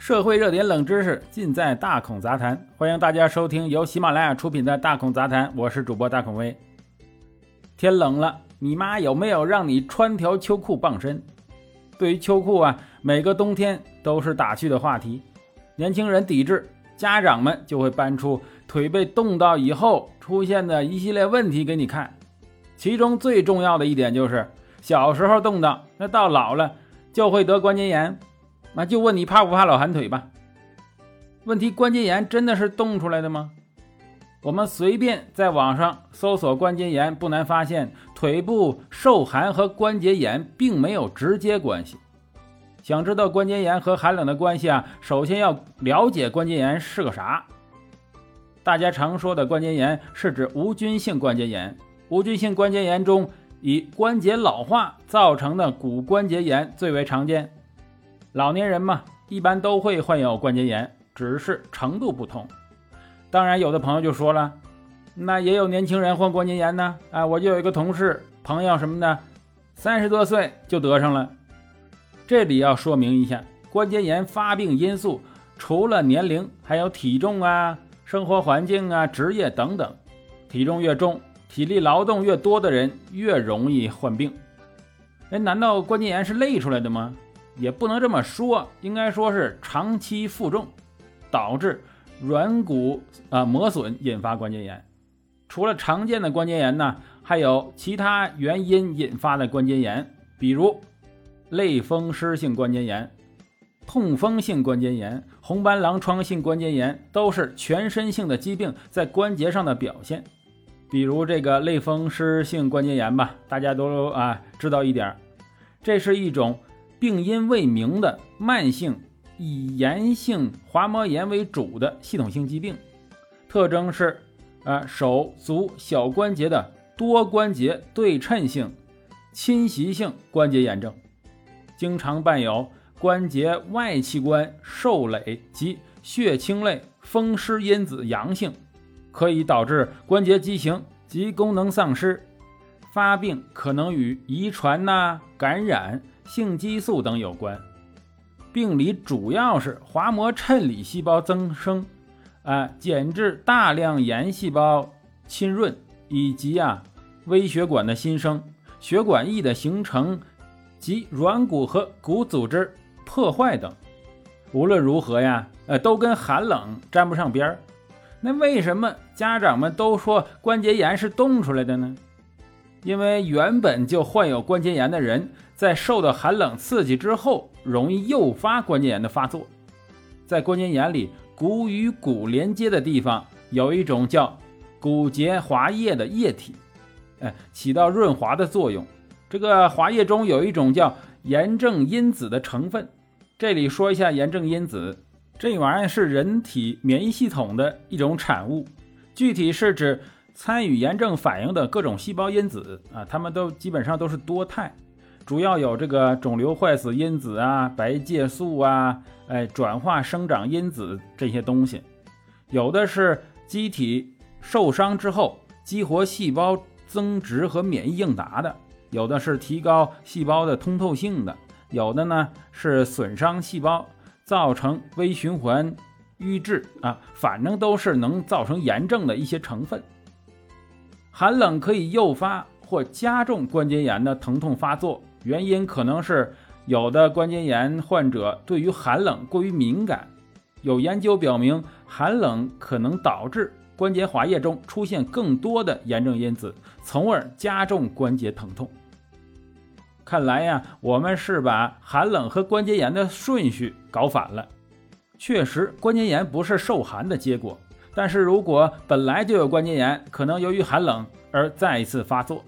社会热点冷知识尽在大孔杂谈，欢迎大家收听由喜马拉雅出品的《大孔杂谈》，我是主播大孔威。天冷了，你妈有没有让你穿条秋裤傍身？对于秋裤啊，每个冬天都是打趣的话题。年轻人抵制，家长们就会搬出腿被冻到以后出现的一系列问题给你看。其中最重要的一点就是，小时候冻到，那到老了就会得关节炎。那就问你怕不怕老寒腿吧？问题关节炎真的是冻出来的吗？我们随便在网上搜索关节炎，不难发现腿部受寒和关节炎并没有直接关系。想知道关节炎和寒冷的关系啊？首先要了解关节炎是个啥。大家常说的关节炎是指无菌性关节炎，无菌性关节炎中以关节老化造成的骨关节炎最为常见。老年人嘛，一般都会患有关节炎，只是程度不同。当然，有的朋友就说了，那也有年轻人患关节炎呢。啊，我就有一个同事朋友什么的，三十多岁就得上了。这里要说明一下，关节炎发病因素除了年龄，还有体重啊、生活环境啊、职业等等。体重越重、体力劳动越多的人越容易患病。哎，难道关节炎是累出来的吗？也不能这么说，应该说是长期负重导致软骨啊磨损，引发关节炎。除了常见的关节炎呢，还有其他原因引发的关节炎，比如类风湿性关节炎、痛风性关节炎、红斑狼疮性关节炎，都是全身性的疾病在关节上的表现。比如这个类风湿性关节炎吧，大家都啊知道一点，这是一种。病因未明的慢性以炎性滑膜炎为主的系统性疾病，特征是，呃手足小关节的多关节对称性侵袭性关节炎症，经常伴有关节外器官受累及血清类风湿因子阳性，可以导致关节畸形及功能丧失。发病可能与遗传呐感染。性激素等有关，病理主要是滑膜衬里细胞增生，啊，减至大量炎细胞侵润，以及啊微血管的新生、血管壁的形成及软骨和骨组织破坏等。无论如何呀，呃，都跟寒冷沾不上边儿。那为什么家长们都说关节炎是冻出来的呢？因为原本就患有关节炎的人，在受到寒冷刺激之后，容易诱发关节炎的发作。在关节炎里，骨与骨连接的地方有一种叫骨节滑液的液体，哎，起到润滑的作用。这个滑液中有一种叫炎症因子的成分。这里说一下炎症因子，这玩意儿是人体免疫系统的一种产物，具体是指。参与炎症反应的各种细胞因子啊，它们都基本上都是多肽，主要有这个肿瘤坏死因子啊、白介素啊、哎转化生长因子这些东西，有的是机体受伤之后激活细胞增殖和免疫应答的，有的是提高细胞的通透性的，有的呢是损伤细胞造成微循环瘀滞啊，反正都是能造成炎症的一些成分。寒冷可以诱发或加重关节炎的疼痛发作，原因可能是有的关节炎患者对于寒冷过于敏感。有研究表明，寒冷可能导致关节滑液中出现更多的炎症因子，从而加重关节疼痛。看来呀，我们是把寒冷和关节炎的顺序搞反了。确实，关节炎不是受寒的结果。但是如果本来就有关节炎，可能由于寒冷而再一次发作。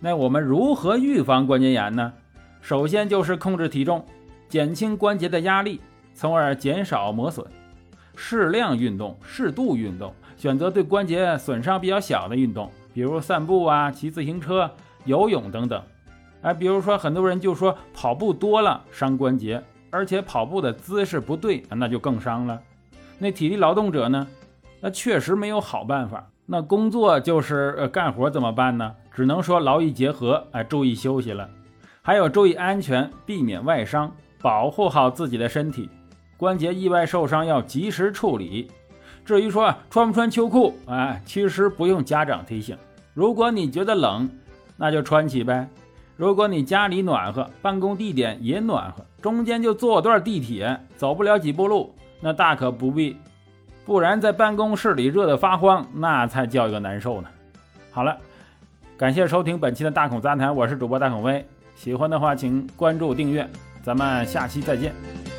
那我们如何预防关节炎呢？首先就是控制体重，减轻关节的压力，从而减少磨损。适量运动，适度运动，选择对关节损伤比较小的运动，比如散步啊、骑自行车、游泳等等。哎，比如说很多人就说跑步多了伤关节，而且跑步的姿势不对，那就更伤了。那体力劳动者呢？那确实没有好办法。那工作就是干活怎么办呢？只能说劳逸结合，哎，注意休息了。还有注意安全，避免外伤，保护好自己的身体。关节意外受伤要及时处理。至于说穿不穿秋裤，哎，其实不用家长提醒。如果你觉得冷，那就穿起呗。如果你家里暖和，办公地点也暖和，中间就坐段地铁，走不了几步路，那大可不必。不然在办公室里热得发慌，那才叫一个难受呢。好了，感谢收听本期的大孔杂谈，我是主播大孔威。喜欢的话，请关注订阅，咱们下期再见。